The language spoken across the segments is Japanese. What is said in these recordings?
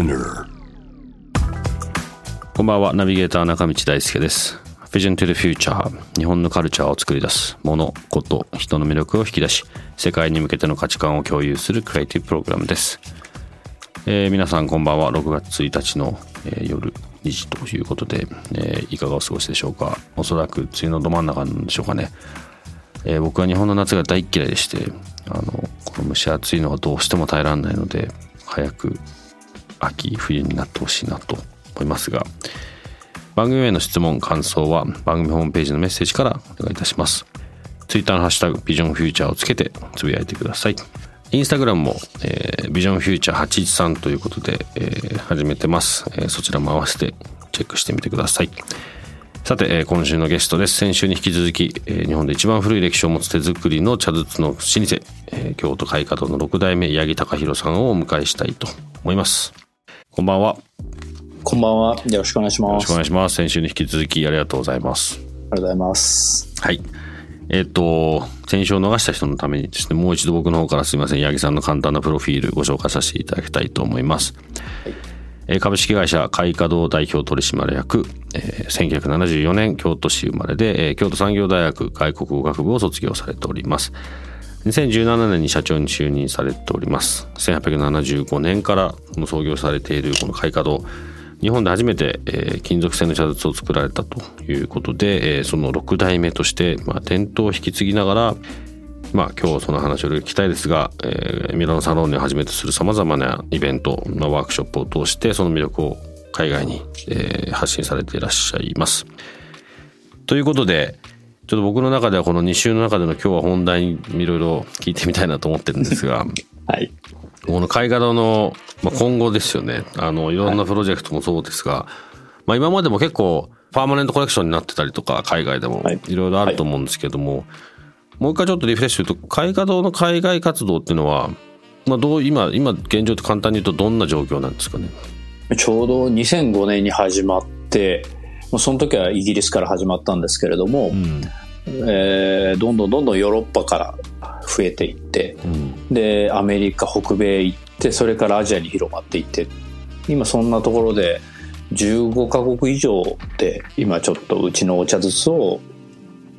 こんばんは、ナビゲーター中道大輔です。Vision to the Future 日本のカルチャーを作り出す物、こと、人の魅力を引き出し世界に向けての価値観を共有するクリエイティブプログラムです、えー皆さんこんばんは。6月1日の、えー夜2時ということで、えーいかがお過ごしでしょうか？おそらく梅雨のど真ん中なんでしょうかね、えー僕は日本の夏が大っ嫌いでしてあのこの蒸し暑いのがどうしても耐えられないので早く秋冬になってほしいなと思いますが番組への質問感想は番組ホームページのメッセージからお願いいたします。ツイッターのハッシュタグビジョンフューチャーをつけてつぶやいてください。インスタグラムも、えービジョンフューチャー813ということで、えー始めてます、えーそちらも合わせてチェックしてみてください。さて、えー今週のゲストです。先週に引き続き、えー日本で一番古い歴史を持つ手作りの茶筒の老舗、えー京都会華堂の6代目八木隆弘さんをお迎えしたいと思います。こんばんはこんばんは。よろしくお願いしよろしくます。ありお願いします。先週に引き続きありがとうございます。がとうございます。はい。えっ、と、先週を逃した人のためにですね、もう一度僕の方からすいません、八木さんの簡単なプロフィールご紹介させていただきたいと思います。えー株式会社会華堂代表取締役、えー1974年京都市生まれで、えー京都産業大学外国語学部を卒業されております。2017年に社長に就任されております。1875年から創業されているこの会華堂。日本で初めて、金属製の茶筒を作られたということで、その6代目として、まあ、伝統を引き継ぎながら、まあ、今日その話を聞きたいですが、えーミラノサロンをはじめとするさまざまなイベント、まあ、ワークショップを通してその魅力を海外に、えー発信されていらっしゃいます。ということでちょっと僕の中ではこの2週の中での今日は本題にいろいろ聞いてみたいなと思ってるんですが はい。この海華堂の、まあ、今後ですよね。あのいろんなプロジェクトもそうですが、まあ、今までも結構パーマネントコレクションになってたりとか海外でもはい。いろいろあると思うんですけども、もう一回ちょっとリフレッシュすると海華堂の海外活動っていうのは、まあ、どう今今現状って簡単に言うとどんな状況なんですかね？ちょうど2005年に始まって、もうその時はイギリスから始まったんですけれども、うん。えーどんどんどんどんヨーロッパから増えていって、うん。で、アメリカ、北米行って、それからアジアに広まっていって、今そんなところで15カ国以上で今ちょっとうちのお茶筒を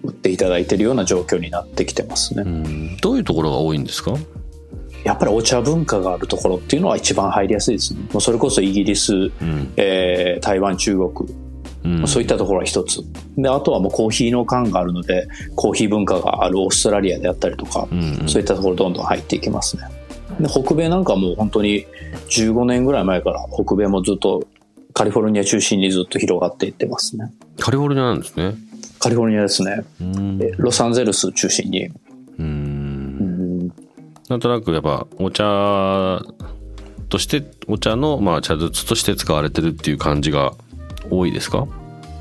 売っていただいているような状況になってきてますね。うん。どういうところが多いんですか？やっぱりお茶文化があるところっていうのは一番入りやすいですね。もうそれこそイギリス、うん。えー台湾、中国、うんそういったところは一つ。で、あとはもうコーヒーの缶があるので、コーヒー文化があるオーストラリアであったりとか、うんそういったところどんどん入っていきますね。で、北米なんかもう本当に15年ぐらい前から北米もずっとカリフォルニア中心にずっと広がっていってますね。カリフォルニアなんですねカリフォルニアですね。うんえロサンゼルス中心に。ううんんなんとなくやっぱお茶としてお茶のまあ茶筒として使われてるっていう感じが多いですか？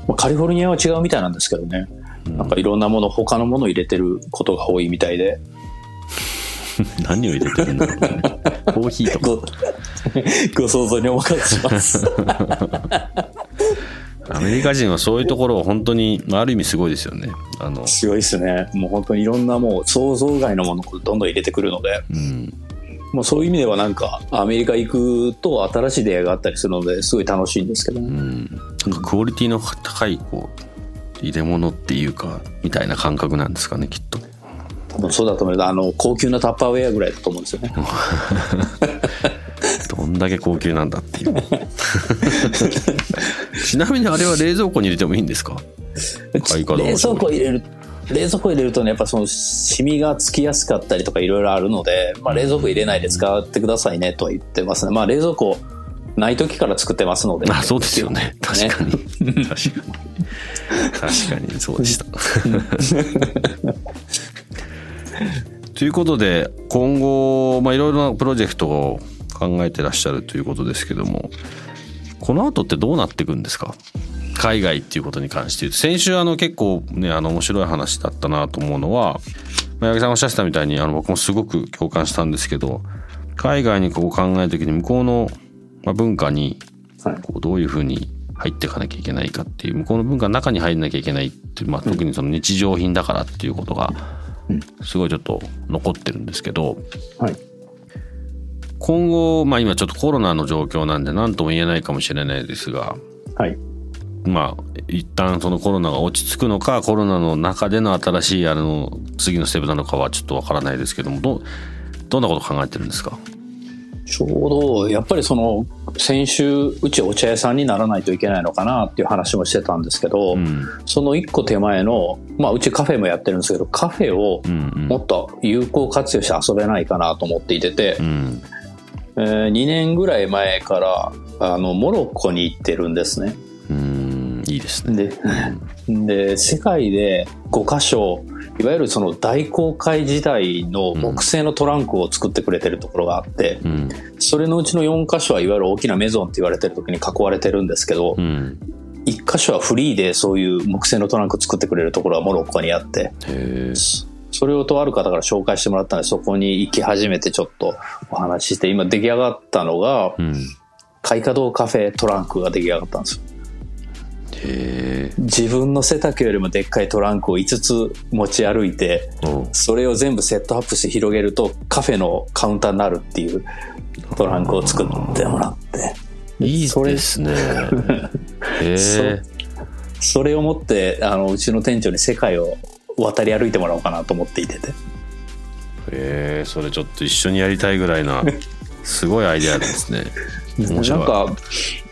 まあカリフォルニアは違うみたいなんですけどね。なんかいろんなもの、他のものを入れてることが多いみたいで。何を入れてるんだろうね コーヒーとかご、ご想像にお任せします。アメリカ人はそういうところを本当にある意味すごいですよねあのすごいですね。もう本当にいろんなもう想像外のものをどんどん入れてくるので、うんもうそういう意味ではなんかアメリカ行くと新しい出会いがあったりするのですごい楽しいんですけどね。うんなんかクオリティの高いこう入れ物っていうかみたいな感覚なんですかねきっと多分そうだと思います。あの、高級なタッパーウェアぐらいだと思うんですよね。どんだけ高級なんだっていう ちなみにあれは冷蔵庫に入れてもいいんですか？冷蔵庫入れる、冷蔵庫入れるとね、やっぱそのシミがつきやすかったりとかいろいろあるので、まあ冷蔵庫入れないで使ってくださいねとは言ってますね。まあ冷蔵庫ない時から作ってますので。あそうですよね。確かに、確かに。確かにそうでした。ということで今後まあいろいろなプロジェクトを考えてらっしゃるということですけどもこの後ってどうなっていくんですか？海外っていうことに関して言うと先週あの結構ねあの面白い話だったなと思うのはまあ八木さんがおっしゃってたみたいにあの僕もすごく共感したんですけど海外にこう考える時に向こうのまあ文化にはい。こうどういうふうに入っていかなきゃいけないかっていう向こうの文化の中に入んなきゃいけないっていう、まあ、特にその日常品だからっていうことがすごいちょっと残ってるんですけどはい。今後、まあ、今ちょっとコロナの状況なんで何とも言えないかもしれないですがはいまあ一旦そのコロナが落ち着くのかコロナの中での新しいあの次のステップなのかはちょっとわからないですけどもどどんなこと考えてるんですか？ちょうどやっぱりその先週うちお茶屋さんにならないといけないのかなっていう話もしてたんですけど、うん。その一個手前の、まあ、うちカフェもやってるんですけどカフェをもっと有効活用して遊べないかなと思っていてて、うん。えー2年ぐらい前からあのモロッコに行ってるんですね。うんいいですね。でで世界で5箇所いわゆるその大航海時代の木製のトランクを作ってくれてるところがあって、うん。それのうちの4箇所はいわゆる大きなメゾンって言われてる時に囲われてるんですけど、うん。1箇所はフリーでそういう木製のトランク作ってくれるところはモロッコにあってそそれをとある方から紹介してもらったのでそこに行き始めてちょっとお話しして今出来上がったのがうん。開花堂カフェトランクが出来上がったんですよ自分の背丈よりもでっかいトランクを5つ持ち歩いておそれを全部セットアップして広げるとカフェのカウンターになるっていうトランクを作ってもらって。いいですね。へえそれを持ってあのうちの店長に世界を渡り歩いてもらおうかなと思っていてて。へえそれちょっと一緒にやりたいぐらいなすごいアイデアですね。面な白い。んか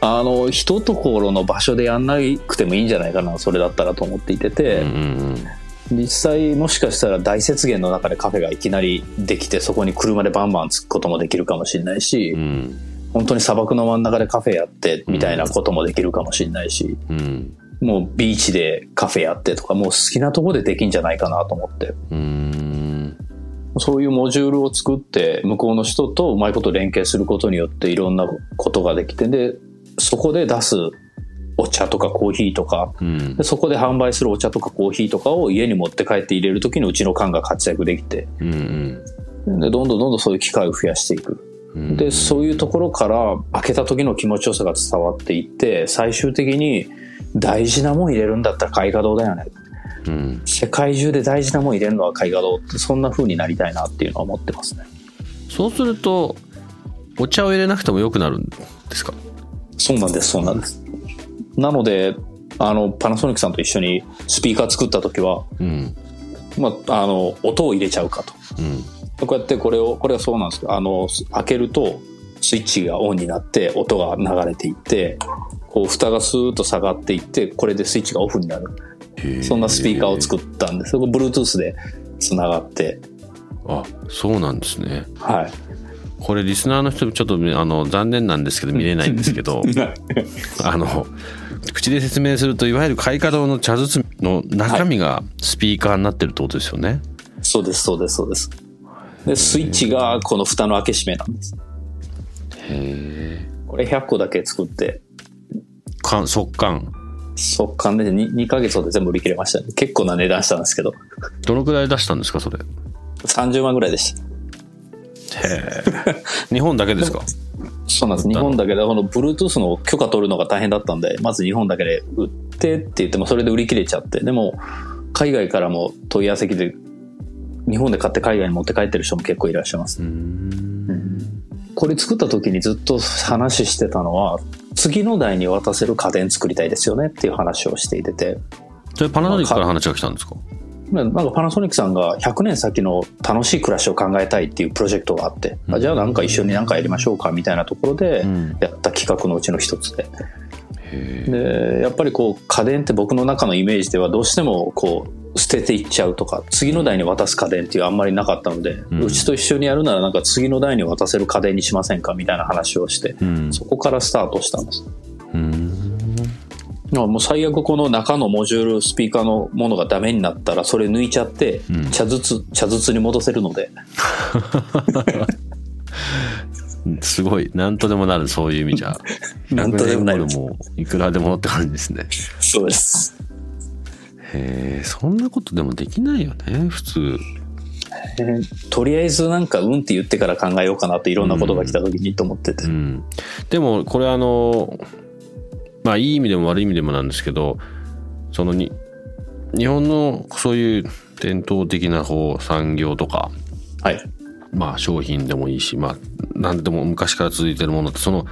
あの一ところの場所でやんなくてもいいんじゃないかなそれだったらと思っていてて、うんうん実際もしかしたら大雪原の中でカフェがいきなりできてそこに車でバンバン着くこともできるかもしれないし、うん。うん本当に砂漠の真ん中でカフェやってみたいなこともできるかもしれないし、うん。もうビーチでカフェやってとかもう好きなとこでできんじゃないかなと思って。うんそういうモジュールを作って向こうの人とうまいこと連携することによっていろんなことができてでそこで出すお茶とかコーヒーとかうん。でそこで販売するお茶とかコーヒーとかを家に持って帰って入れる時にうちの缶が活躍できてうんでどんどんどんどんそういう機会を増やしていく。うん。でそういうところから開けた時の気持ちよさが伝わっていって最終的に大事なもん入れるんだったら開花堂だよねうん。世界中で大事なもん入れるのは開花堂ってそんな風になりたいなっていうのは思ってますね。そうするとお茶を入れなくてもよくなるんですか？そうなんですそうなんです。なのであのパナソニックさんと一緒にスピーカー作った時は、うん。まあ、あの音を入れちゃうかと。うん。こうやってこれをこれはそうなんですけどあの開けるとスイッチがオンになって音が流れていってこう蓋がスーッと下がっていってこれでスイッチがオフになるそんなスピーカーを作ったんです。そこ Bluetooth でつながって。あそうなんですね。はい。これリスナーの人ちょっとあの残念なんですけど見れないんですけど あの口で説明するといわゆる開花堂の茶筒の中身がスピーカーになってるってことですよね、そうですそうですそうです。でスイッチがこの蓋の開け閉めなんです。へえこれ100個だけ作って。か速乾速乾で 2, 2ヶ月で全部売り切れましたね。結構な値段したんですけど。どのくらい出したんですかそれ？へ30万ぐらいでした。え。日本だけですか？そうなんです。日本だけでこの Bluetooth の許可取るのが大変だったんでまず日本だけで売ってって言ってもそれで売り切れちゃって。でも海外からも問い合わせ来て日本で買って海外に持って帰ってる人も結構いらっしゃいます。うーんこれ作った時にずっと話してたのは次の代に渡せる家電作りたいですよねっていう話をしていてて。それパナソニックから話が来たんですか？なんかパナソニックさんが100年先の楽しい暮らしを考えたいっていうプロジェクトがあって、あじゃあなんか一緒に何かやりましょうかみたいなところでうん。やった企画のうちの一つで。へえでやっぱりこう家電って僕の中のイメージではどうしてもこう捨てていっちゃうとか次の代に渡す家電っていうあんまりなかったので、ううんちと一緒にやるならなんか次の代に渡せる家電にしませんかみたいな話をしてうん。そこからスタートしたんです。うん。まあもう最悪この中のモジュールスピーカーのものがダメになったらそれ抜いちゃってうん。茶筒茶筒に戻せるので。すごい。何とでもなるそういう意味じゃ。なんとでもなる100年後でもいくらでもって感じですね。そうですへえそんなことでもできないよね普通。えーとりあえずなんかうんって言ってから考えようかなっていろんなことが来た時にと思ってて、うん、でもこれあのまあいい意味でも悪い意味でもなんですけどそのに日本のそういう伝統的なこう産業とかはい。まあ商品でもいいしまあ何でも昔から続いてるものってその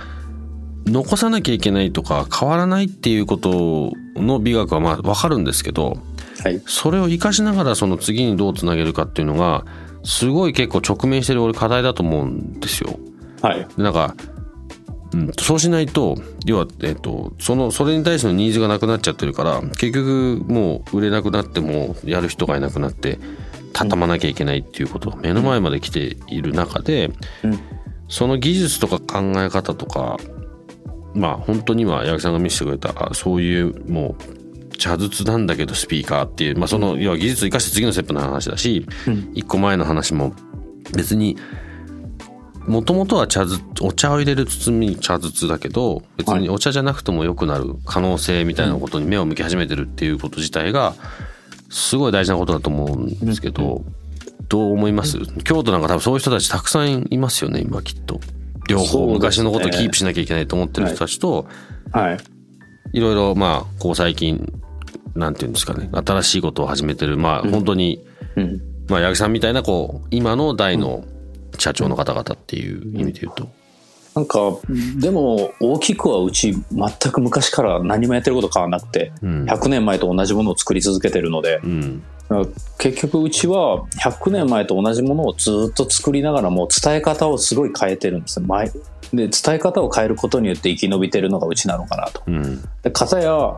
残さなきゃいけないとか変わらないっていうことの美学はまあ分かるんですけどはい。それを生かしながらその次にどうつなげるかっていうのがすごい結構直面してる俺課題だと思うんですよ。はい。でなんか、うん、そうしないと要は、えっとそのそれに対してのニーズがなくなっちゃってるから結局もう売れなくなってもやる人がいなくなって畳まなきゃいけないっていうことが目の前まで来ている中で、うん。その技術とか考え方とかまあ本当に今八木さんが見せてくれたそういうもう茶筒なんだけどスピーカーっていう、まあ、その要は技術を生かして次のステップの話だし、うん。一個前の話も別にもともとは茶筒お茶を入れる包み茶筒だけど別にお茶じゃなくても良くなる可能性みたいなことに目を向き始めてるっていうこと自体がすごい大事なことだと思うんですけど、どう思います？京都なんか多分そういう人たちたくさんいますよね今きっと。両方昔のことをキープしなきゃいけないと思ってる人たちと、はい。い。ろいろまあこう最近なんていうんですかね。新しいことを始めてるまあ本当に、うん。まあ八木さんみたいなこう今の代の社長の方々っていう意味で言うと、なんかでも大きくはうち全く昔から何もやってること変わらなくて、うん。100年前と同じものを作り続けてるので、うん結局うちは100年前と同じものをずっと作りながらも伝え方をすごい変えてるんですね。前で伝え方を変えることによって生き延びてるのがうちなのかなと。うん。で片や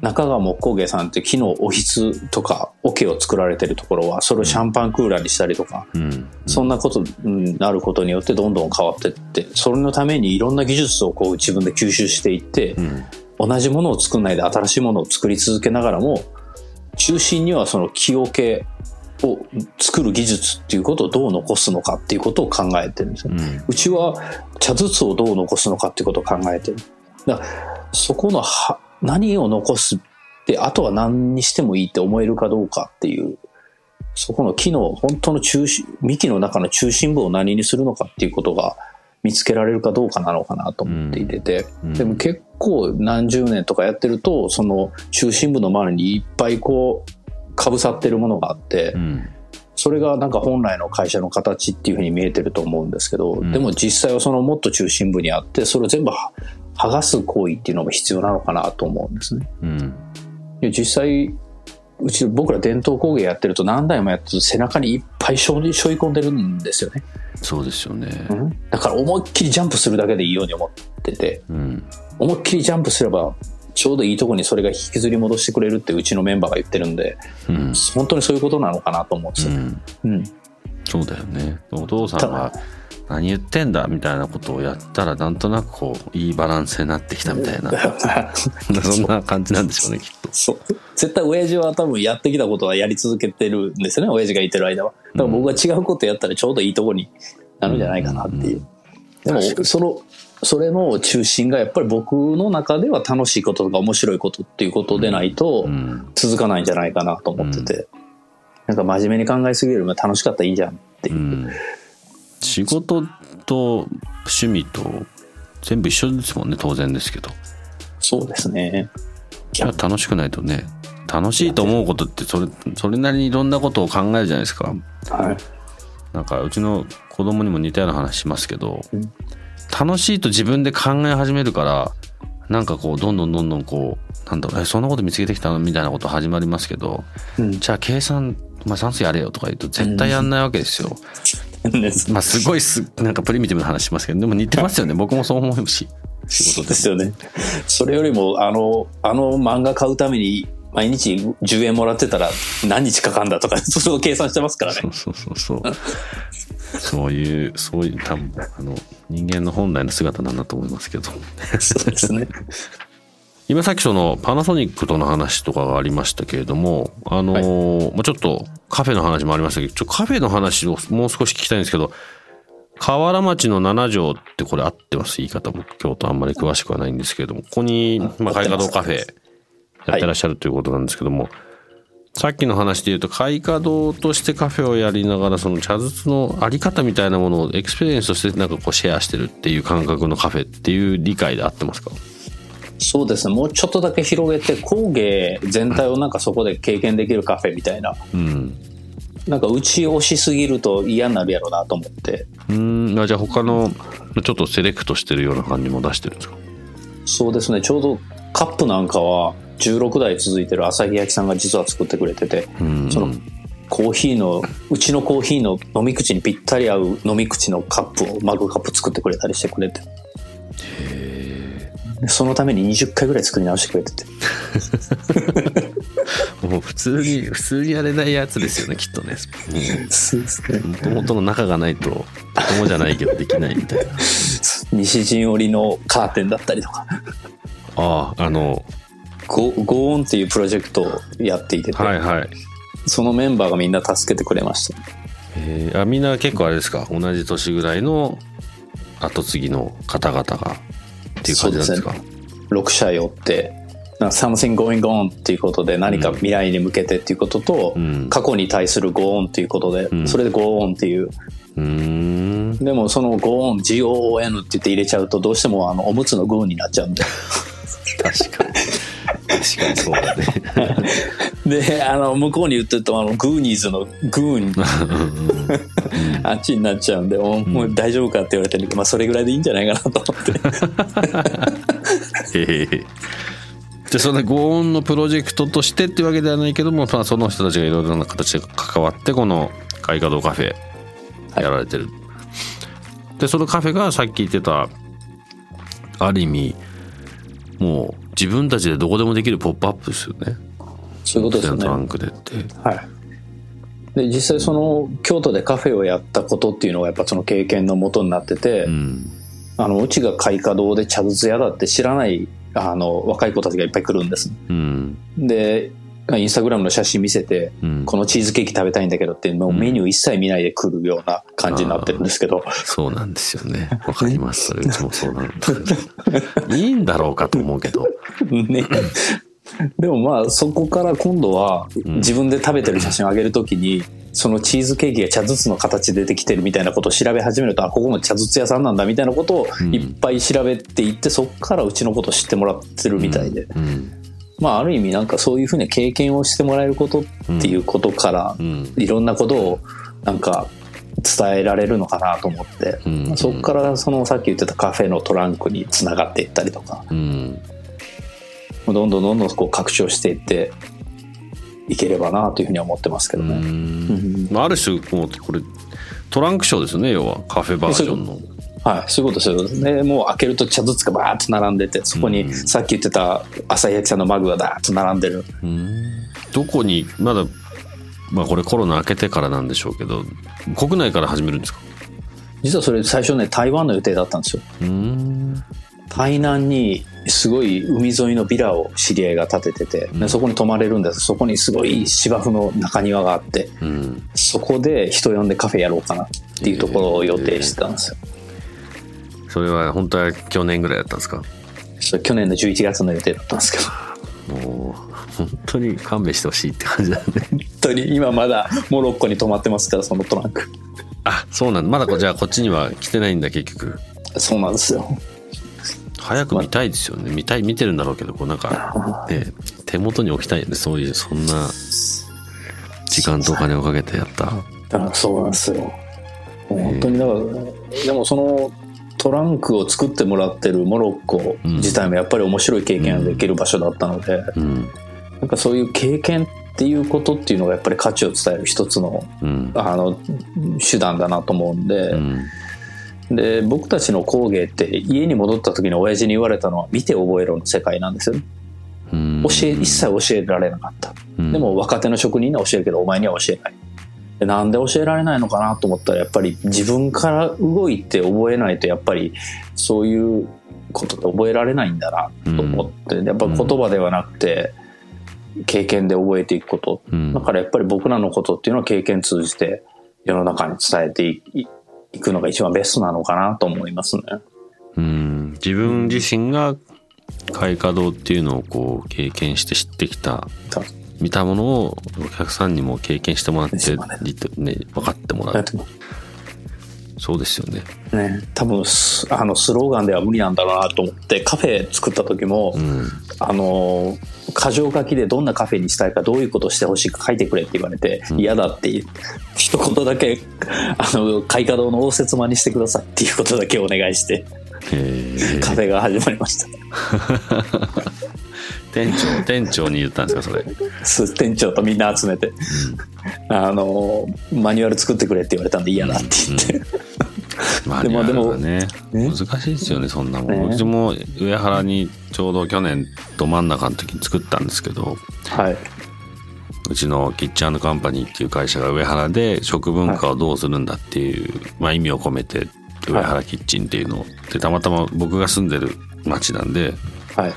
中川木工芸さんって木のおひつとか桶を作られてるところはそれをシャンパンクーラーにしたりとか、うん。そんなことになることによってどんどん変わっていってそれのためにいろんな技術をこう自分で吸収していって、うん。同じものを作んないで新しいものを作り続けながらも中心にはその木桶を作る技術っていうことをどう残すのかっていうことを考えてるんですよ。うんうちは茶筒をどう残すのかっていうことを考えてる。だそこのは何を残すってあとは何にしてもいいって思えるかどうかっていうそこの木の本当の中心幹の中の中心部を何にするのかっていうことが見つけられるかどうかなのかなと思っていてて、うん。でも結構何十年とかやってるとその中心部の周りにいっぱいこうかぶさってるものがあって、うん。それがなんか本来の会社の形っていうふうに見えてると思うんですけど、ん。でも実際はそのもっと中心部にあってそれを全部は剥がす行為っていうのも必要なのかなと思うんですね。うん。で実際うち僕ら伝統工芸やってると何代もやってると背中にいっぱい背負い込んでるんですよね、そうですよね。だから思いっきりジャンプするだけでいいように思っててうん。思いっきりジャンプすればちょうどいいとこにそれが引きずり戻してくれるってうちのメンバーが言ってるんでうん。本当にそういうことなのかなと思うんですよ、うん。うん。そうだよね。お父さんが何言ってんだみたいなことをやったらなんとなくこういいバランスになってきたみたいな。そんな感じなんでしょうねきっと。そう。絶対親父は多分やってきたことはやり続けてるんですよね親父がいてる間は。だから僕が違うことやったらちょうどいいとこになるんじゃないかなっていう、でもそのそれの中心がやっぱり僕の中では楽しいこととか面白いことっていうことでないとうん。続かないんじゃないかなと思ってて、なんか真面目に考えすぎるよりも楽しかったらいいじゃんっていう。う、ん仕事と趣味と全部一緒ですもんね当然ですけど。そうですね。じゃあ楽しくないとね楽しいと思うことってそれそれなりにいろんなことを考えるじゃないですか。はい。なんかうちの子供にも似たような話しますけど、うん。楽しいと自分で考え始めるからなんかこうどんどんどんどんこうなんだろうえそんなこと見つけてきたのみたいなこと始まりますけどうん。じゃあ計算、まあ、算数やれよとか言うと絶対やんないわけですよ。ですまあすごいすなんかプリミティブな話しますけどでも似てますよね僕もそう思うし仕事でですよね。それよりも、あの、あの漫画買うために、毎日10円もらってたら何日かかんだとか、それを計算してますからねそ。うそうそうそうそういうそういう多分あの人間の本来の姿なんだと思いますけどそうですね。今さっきそのパナソニックとの話とかがありましたけれどもあのーまあちょっとカフェの話もありましたけどちょっとカフェの話をもう少し聞きたいんですけど河原町の七条ってこれ合ってます？言い方僕京都あんまり詳しくはないんですけれどもここに、まあ、開化堂カフェやってらっしゃるということなんですけども、さっきの話で言うと開化堂としてカフェをやりながらその茶筒のあり方みたいなものを experience としてなんかこうシェアしてるっていう感覚のカフェっていう理解で合ってますか？そうですね。もうちょっとだけ広げて工芸全体をなんかそこで経験できるカフェみたいな、うん。なんか打ち押しすぎると嫌になるやろうなと思って。うん。あじゃあ他のちょっとセレクトしてるような感じも出してるんですか？そうですね。ちょうどカップなんかは16代続いてる朝日焼さんが実は作ってくれてて、うん。そのコーヒーのうちのコーヒーの飲み口にぴったり合う飲み口のカップをマグカップ作ってくれたりしてくれて。でそのために20回ぐらい作り直してくれてて。もう普通に普通にやれないやつですよねきっとね。もともとの仲がないととてもじゃないけどできないみたいな。西陣織のカーテンだったりとか。あああのゴゴーンっていうプロジェクトをやっていてて、はいはい。そのメンバーがみんな助けてくれました。えーあみんな結構あれですか？同じ年ぐらいの後継ぎの方々がっていう感じなんですか？そう6社寄ってなんか something going on っていうことで何か未来に向けてっていうことと、うん。過去に対する go on っていうことで、ん。それで go on っていう。うーん。でもその go on GOON って言って入れちゃうとどうしてもあのおむつのグーになっちゃうんで。確かに。確かにそうだね であの向こうに言ってるとあのグーニーズのグーにあっちになっちゃうんで、おもう大丈夫かって言われてるけど、まあ、それぐらいでいいんじゃないかなと思って。へえでそのゴーンのプロジェクトとしてっていうわけではないけども、まあ、その人たちがいろいろな形で関わってこの開花堂カフェやられてる、でそのカフェがさっき言ってたある意味もう自分たちでどこでもできるポップアップですよねそういうことですよね。トランクでって。はい。で実際その京都でカフェをやったことっていうのがやっぱその経験のもとになってて、うん。あのうちが開花堂で茶筒屋だって知らないあの若い子たちがいっぱい来るんです。うん。でインスタグラムの写真見せて、うん。このチーズケーキ食べたいんだけどってもうメニュー一切見ないで来るような感じになってるんですけど、そうなんですよね。わかります。それうちもそうなんだ いいんだろうかと思うけど。ね。でもまあそこから今度は自分で食べてる写真を上げるときに、そのチーズケーキが茶筒の形でできてるみたいなことを調べ始めるとあここも茶筒屋さんなんだみたいなことをいっぱい調べていって、そこからうちのことを知ってもらってるみたいで、うん。まあある意味なんかそういうふうな経験をしてもらえることっていうことから、うん。いろんなことをなんか伝えられるのかなと思って、うん。そこからそのさっき言ってたカフェのトランクにつながっていったりとか。うんどんどんどんどんこう拡張していっていければなというふうには思ってますけどうね。あある種もうこれトランクショーですよね要は。カフェバージョンの。はい、そういうことそういうことです。ね。もう開けると茶筒がバーッと並んでて、そこにさっき言ってた朝日焼きさんのマグがダーッと並んでる。うん。どこにまだまあこれコロナ明けてからなんでしょうけど国内から始めるんですか？実はそれ最初ね、台湾の予定だったんですよ。うん台南にすごい海沿いのビラを知り合いが建ててて、でそこに泊まれるんです。そこにすごい芝生の中庭があってうん。そこで人呼んでカフェやろうかなっていうところを予定してたんですよ、それは本当は去年ぐらいだったんですか？それ去年の11月の予定だったんですけど。もう本当に勘弁してほしいって感じだね。本当に今まだモロッコに泊まってますからそのトランク。あそうなんだ。まだこじゃあこっちには来てないんだ結局。そうなんですよ早く見たいですよね。見たい見てるんだろうけどこうなんか、ね、手元に置きたいよね。そういうそんな時間とお金をかけてやった。だからそうなんですよ。もう本当にだからでもそのトランクを作ってもらってるモロッコ自体もやっぱり面白い経験ができる場所だったので、うん。なんかそういう経験っていうことっていうのがやっぱり価値を伝える一つのうん。あの手段だなと思うんで,、うんで僕たちの工芸って家に戻った時に親父に言われたのは見て覚えろの世界なんですよね。うん。教え一切教えられなかった、うん。でも若手の職人には教えるけどお前には教えない。でなんで教えられないのかなと思ったらやっぱり自分から動いて覚えないとやっぱりそういうことで覚えられないんだなと思って、やっぱ言葉ではなくて経験で覚えていくこと。うん。だからやっぱり僕らのことっていうのは経験通じて世の中に伝えていい行くのが一番ベストなのかなと思いますね。うん。自分自身が開花堂っていうのをこう経験して知ってきた見たものをお客さんにも経験してもらって、ね。ね、分かってもらう。そうですよね。ね、多分すあのスローガンでは無理なんだろうなと思ってカフェ作った時も、うん。あの箇条書きでどんなカフェにしたいかどういうことをしてほしいか書いてくれって言われて、うん。嫌だっていう一言だけ あの開花堂の応接間にしてくださいっていうことだけお願いしてへカフェが始まりました。店長店長に言ったんですかそれ。す店長とみんな集めて、あのマニュアル作ってくれって言われたんで嫌だって言って、まあでもでもね。ね。難しいですよねそんなもん、ね。うちも上原にちょうど去年ど真ん中の時に作ったんですけど。はい、うちのキッチンカンパニーっていう会社が上原で食文化をどうするんだっていう、まあ、意味を込めて上原キッチンっていうのを。でたまたま僕が住んでる町なんではい。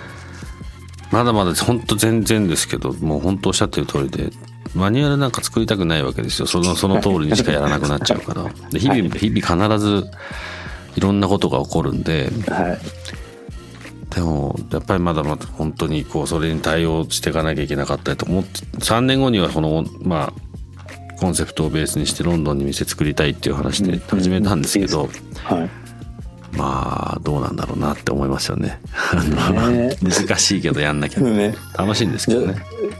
まだまだ本当全然ですけどもう本当おっしゃってる通りでマニュアルなんか作りたくないわけですよ。そのその通りにしかやらなくなっちゃうから。で日々日々必ずいろんなことが起こるんで。はい。でもやっぱりまだまだ本当にこうそれに対応していかなきゃいけなかったりと思って3年後にはこのまあコンセプトをベースにしてロンドンに店作りたいっていう話で始めたんですけど、はいまあどうなんだろうなって思いますよね。難しいけどやんなきゃ。ね。楽しいんですけどね。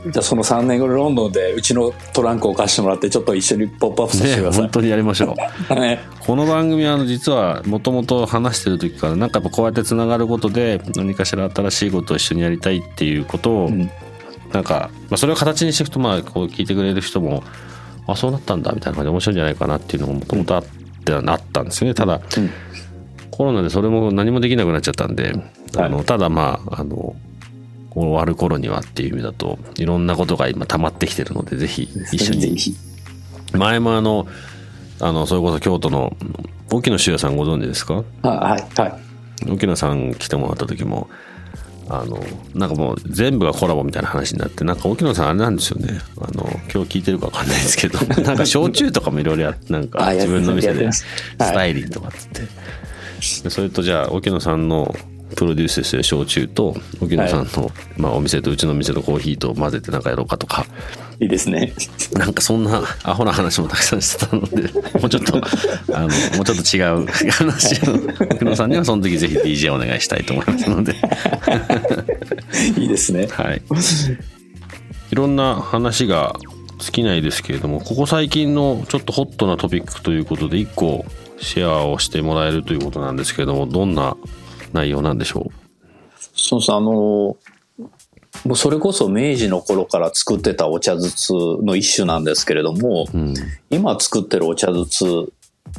じゃあその3年後にロンドンでうちのトランクを貸してもらってちょっと一緒にポップアップさせてねください、本当にやりましょう。ね。この番組はあの実はもともと話してる時からなんかやっぱこうやってつながることで何かしら新しいことを一緒にやりたいっていうことを、うん。なんか、まあ、それを形にしていくとまあこう聞いてくれる人もあそうなったんだみたいな感じで面白いんじゃないかなっていうのがもともとあってあったんですよね。ただ、うんコロナでそれも何もできなくなっちゃったんで、あのただまああの終わる頃にはっていう意味だといろんなことが今溜まってきてるのでぜひ一緒に。前もあのあのそれこそ京都の沖野修也さんご存知ですか？あはいはい。沖野さん来てもらった時もあのなんかもう全部がコラボみたいな話になってなんか沖野さんあれなんですよね。あの今日聞いてるか分かんないですけど なんか焼酎とかもいろいろやってなんか自分の店でスタイリンとかっつって、でそれとじゃあ沖野さんのプロデュースしてる焼酎と沖野さんの、まあ、お店とうちの店のコーヒーと混ぜてなんかやろうかとか。いいですね。なんかそんなアホな話もたくさんしてたので、もうちょっと、あの、もうちょっと違う 話を、奥野さんにはその時ぜひ DJ お願いしたいと思いますので、いいですね。はい。いろんな話が尽きないですけれども、ここ最近のちょっとホットなトピックということで、一個シェアをしてもらえるということなんですけれども、どんな内容なんでしょそうそうあのもうそれこそ明治の頃から作ってたお茶筒の一種なんですけれども、う。うん。今作ってるお茶筒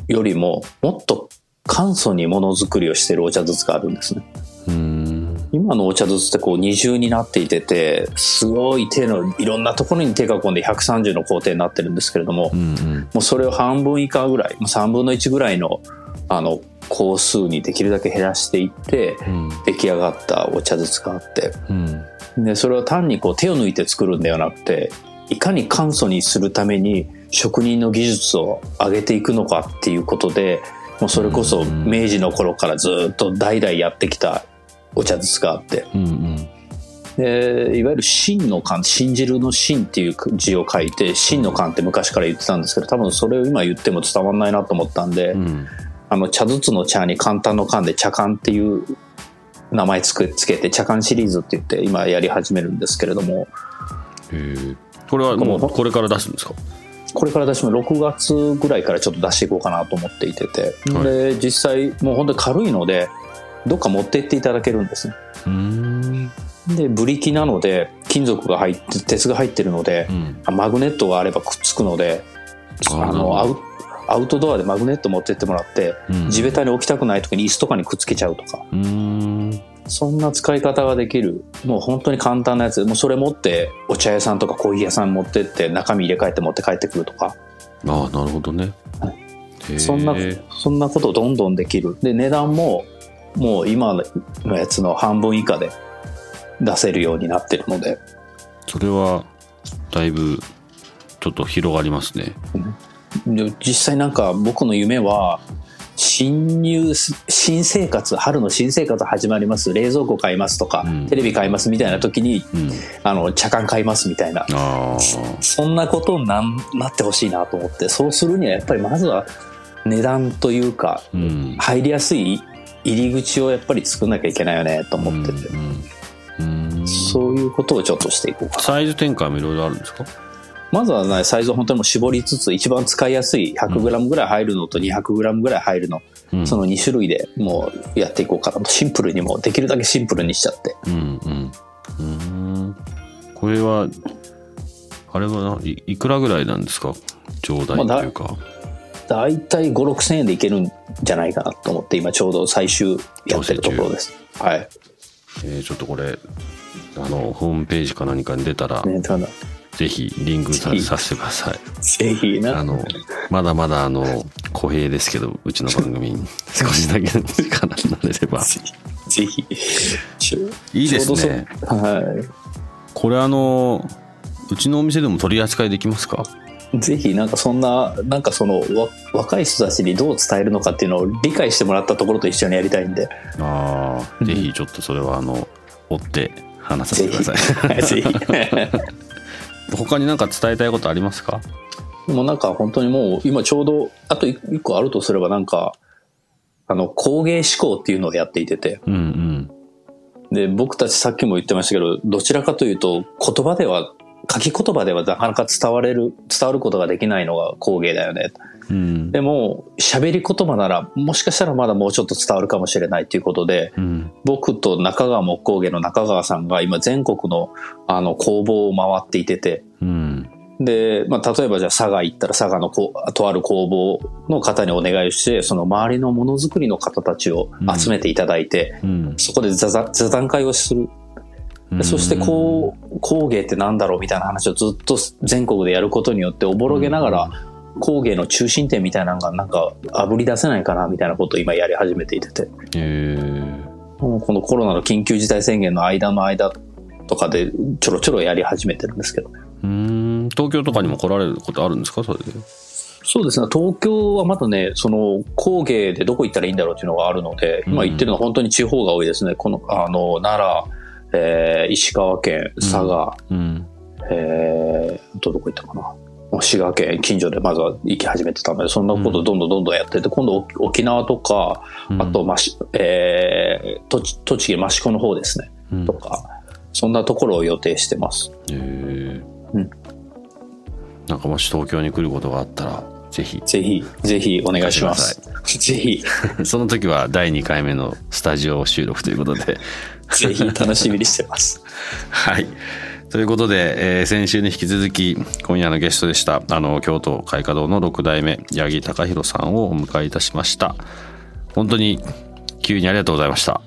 よりももっと簡素にものづくりをしてるお茶筒があるんですねうーん。今のお茶筒ってこう二重になっていててすごい手のいろんなところに手が込んで130の工程になってるんですけれども、うんうん。もうそれを半分以下ぐらい3分の1ぐらいのあの工数にできるだけ減らしていってうん。出来上がったお茶筒があってうん。でそれは単にこう手を抜いて作るんではなくていかに簡素にするために職人の技術を上げていくのかっていうことでもうそれこそ明治の頃からずっと代々やってきたお茶筒があって。うんうん。でいわゆる真の缶信じるの真っていう字を書いて真の缶って昔から言ってたんですけど多分それを今言っても伝わんないなと思ったんで、うん。あの茶筒の茶に簡単の缶で茶缶っていう名前つけつけて茶缶シリーズって言って今やり始めるんですけれども。これはもうこれから出すんですか？これから私も6月ぐらいからちょっと出していこうかなと思っていてて、はい。で実際もう本当に軽いのでどっか持って行っていただけるんですね。でブリキなので金属が入って鉄が入ってるのでうん。マグネットがあればくっつくのであのアウアウトドアでマグネット持ってってもらってうん。地べたに置きたくない時に椅子とかにくっつけちゃうとか。そんな使い方ができるもう本当に簡単なやつ。もうそれ持ってお茶屋さんとかコーヒー屋さん持ってって中身入れ替えて持って帰ってくるとか。ああ、なるほどね。はへーそんなそんなことどんどんできる。で値段ももう今のやつの半分以下で出せるようになってるので。それは、だいぶ、ちょっと広がりますね。で実際なんか僕の夢は新入新生活春の新生活始まります。冷蔵庫買いますとか、うん。テレビ買いますみたいな時にうん。あの茶缶買いますみたいな。あそんなことになんなってほしいなと思って。そうするにはやっぱりまずは値段というかーうん。入りやすい入り口をやっぱり作んなきゃいけないよねと思ってて、うんうん。うんそういうことをちょっとしていこうかな。サイズ展開もいろいろあるんですか？まずはねサイズを本当にもう絞りつつ一番使いやすい 100g ぐらい入るのと 200g ぐらい入るの、うん。その2種類でもうやっていこうかなと。シンプルにもできるだけシンプルにしちゃって。うんうん。うん。これはあれはないいくらぐらいなんですか？上代というか、大体5 6 0円でいけるんじゃないかなと思って今ちょうど最終やってるところです。はい。えーちょっとこれあのホームページか何かに出たら、ねただ。ぜひリンクさせてください。ぜひな。あのまだまだあの公平ですけどうちの番組に 少しだけの力になれれば。ぜひ。いいですね。はい。これあのうちのお店でも取り扱いできますか？ぜひなんかそんななんかそのわ若い人たちにどう伝えるのかっていうのを理解してもらったところと一緒にやりたいんで。ああぜひちょっとそれはあの追って話させてください。はいぜひ。他に何か伝えたいことありますか？もうなんか本当にもう今ちょうどあと一個あるとすればなんかあの工芸思考っていうのをやっていてて。うんうん。で僕たちさっきも言ってましたけどどちらかというと言葉では書き言葉ではなかなか伝われる伝わることができないのが工芸だよね。うん。でも喋り言葉ならもしかしたらまだもうちょっと伝わるかもしれないということでうん。僕と中川木工芸の中川さんが今全国のあの工房を回っていててうん。で、まあ、例えばじゃあ佐賀行ったら佐賀のこうとある工房の方にお願いしてその周りのものづくりの方たちを集めていただいて、うん。そこで座談会をする。でそしてこう工芸ってなんだろうみたいな話をずっと全国でやることによっておぼろげながら工芸の中心点みたいなのがなんかあぶり出せないかなみたいなことを今やり始めていてて。このコロナの緊急事態宣言の間の間とかでちょろちょろやり始めてるんですけどね。うーん。東京とかにも来られることあるんですか？それで。そうですね。東京はまだねその工芸でどこ行ったらいいんだろうっていうのがあるので、今行ってるのは本当に地方が多いですね。このあの奈良、えー石川県佐賀、うん。えー、どこ行ったかな。滋賀県近所でまずは行き始めてたのでそんなことどんどんどんどんやってて、今度沖沖縄とかあと、ましえー、栃栃木益子の方ですね、うん。とかそんなところを予定してます。えー。うん。なんかもし東京に来ることがあったらぜひ。ぜひぜひお願いしまおすぜひ その時は第2回目のスタジオ収録ということでぜひ楽しみにしてます はい。ということで、えー先週に引き続き、今夜のゲストでした、あの、京都開花堂の6代目、八木隆弘さんをお迎えいたしました。本当に、急にありがとうございました。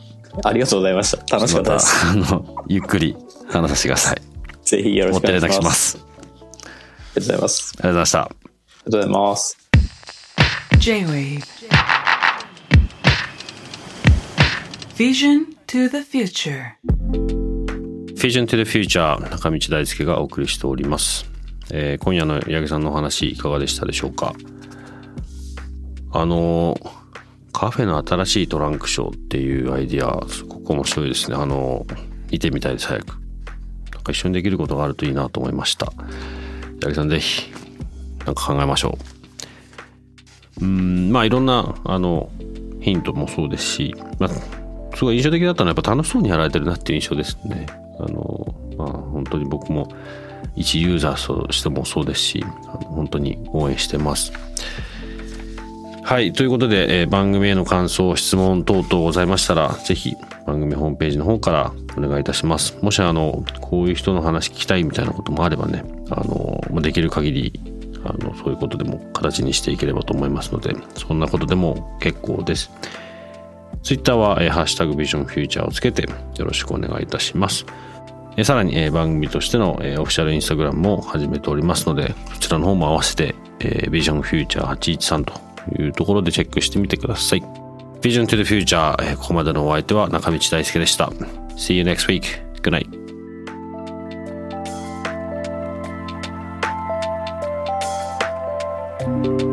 ありがとうございました楽しかったですまたあの、ゆっくり話させてください。ぜひよろしくお願いしま連絡しますす。ありがとうございますありがとうございました。ありがとうございます J-Wave Vision to the future. Vision to the Future 中道大輔がお送りしております、えー今夜の八木さんのお話いかがでしたでしょうか？あのカフェの新しいトランクショーっていうアイディアすごく面白いですね。あの見てみたいです早く。なんか一緒にできることがあるといいなと思いました。八木さんぜひなんか考えましょう。うんまあいろんなあのヒントもそうですし、まあ、すごい印象的だったのはやっぱ楽しそうにやられてるなっていう印象ですね。あのまあ本当に僕も一ユーザーとしてもそうですし本当に応援してます。はい。ということで、えー番組への感想、質問等々ございましたら、ぜひ番組ホームページの方からお願いいたします。もしあの、こういう人の話聞きたいみたいなこともあればね、あの、できる限り、あの、そういうことでも形にしていければと思いますので、そんなことでも結構です。ツイッターは、えハッシュタグビジョンフューチャーをつけてよろしくお願いいたします。えさらに、え番組としての、えオフィシャルインスタグラムも始めておりますので、そちらの方も合わせて、え、ビジョンフューチャー813というところでチェックしてみてください。Vision to the f u t、えーここまでのお相手は中道大輔でした。See you next week. Good night. J-Wave 美